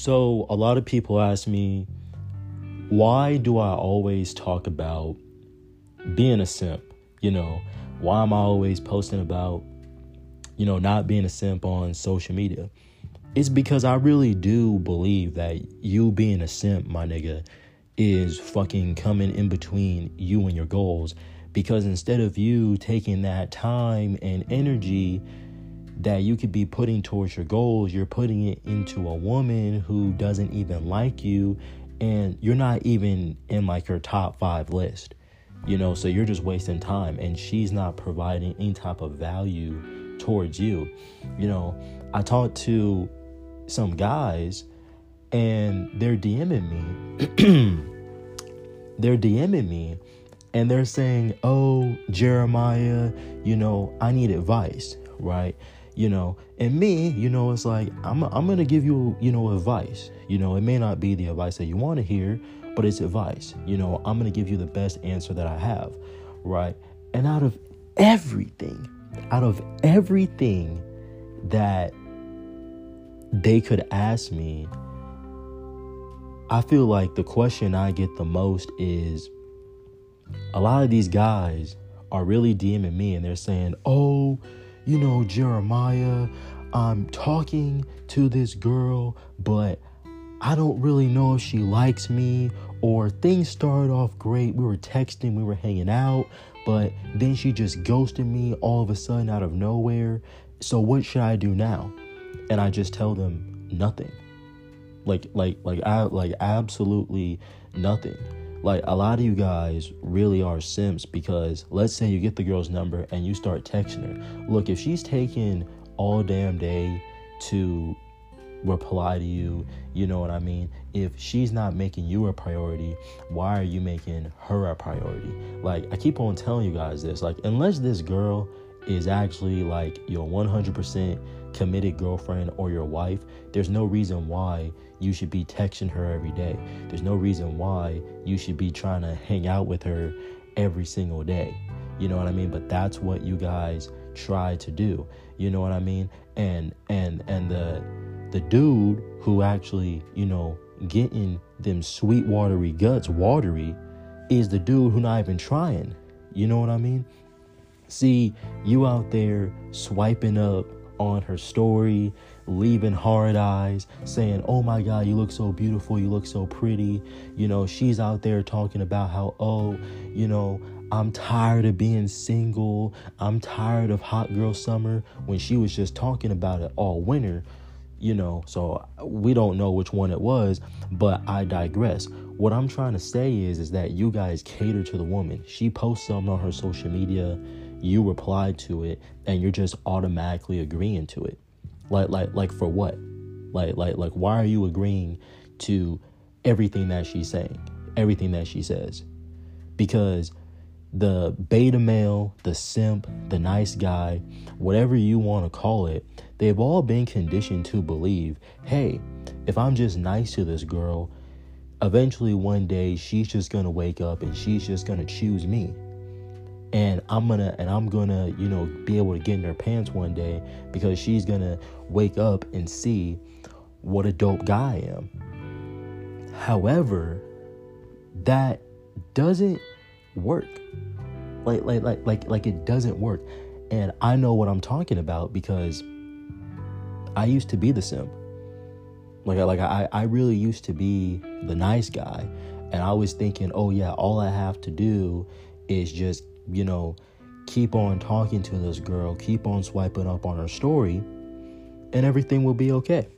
So, a lot of people ask me, why do I always talk about being a simp? You know, why am I always posting about, you know, not being a simp on social media? It's because I really do believe that you being a simp, my nigga, is fucking coming in between you and your goals. Because instead of you taking that time and energy that you could be putting towards your goals, you're putting it into a woman who doesn't even like you and you're not even in like your top five list. You know, so you're just wasting time and she's not providing any type of value towards you. You know, I talked to some guys and they're DMing me. they're DMing me and they're saying, Oh, Jeremiah, you know, I need advice, right? You know, and me, you know, it's like, I'm, I'm gonna give you, you know, advice. You know, it may not be the advice that you want to hear, but it's advice. You know, I'm gonna give you the best answer that I have, right? And out of everything, out of everything that they could ask me, I feel like the question I get the most is a lot of these guys are really DMing me and they're saying, Oh, you know, Jeremiah, I'm talking to this girl, but I don't really know if she likes me or things started off great. We were texting, we were hanging out, but then she just ghosted me all of a sudden out of nowhere. So what should I do now? and I just tell them nothing. Like like like I like absolutely nothing. Like a lot of you guys really are simps because let's say you get the girl's number and you start texting her. Look, if she's taking all damn day to reply to you, you know what I mean? If she's not making you a priority, why are you making her a priority? Like I keep on telling you guys this, like unless this girl is actually like your 100% committed girlfriend or your wife, there's no reason why you should be texting her every day. There's no reason why you should be trying to hang out with her every single day. You know what I mean? But that's what you guys try to do. You know what I mean? And and and the the dude who actually, you know, getting them sweet watery guts watery is the dude who not even trying. You know what I mean? See, you out there swiping up on her story, leaving hard eyes, saying, Oh my God, you look so beautiful, you look so pretty. You know, she's out there talking about how, oh, you know, I'm tired of being single. I'm tired of hot girl summer when she was just talking about it all winter, you know. So we don't know which one it was, but I digress. What I'm trying to say is is that you guys cater to the woman. She posts something on her social media you reply to it and you're just automatically agreeing to it. Like like like for what? Like like like why are you agreeing to everything that she's saying everything that she says? Because the beta male the simp the nice guy whatever you want to call it they've all been conditioned to believe hey if i'm just nice to this girl eventually one day she's just gonna wake up and she's just gonna choose me I'm gonna and I'm gonna you know be able to get in her pants one day because she's gonna wake up and see what a dope guy I am. However, that doesn't work. Like like like like like it doesn't work. And I know what I'm talking about because I used to be the simp. Like like I I really used to be the nice guy and I was thinking, "Oh yeah, all I have to do is just you know, keep on talking to this girl, keep on swiping up on her story, and everything will be okay.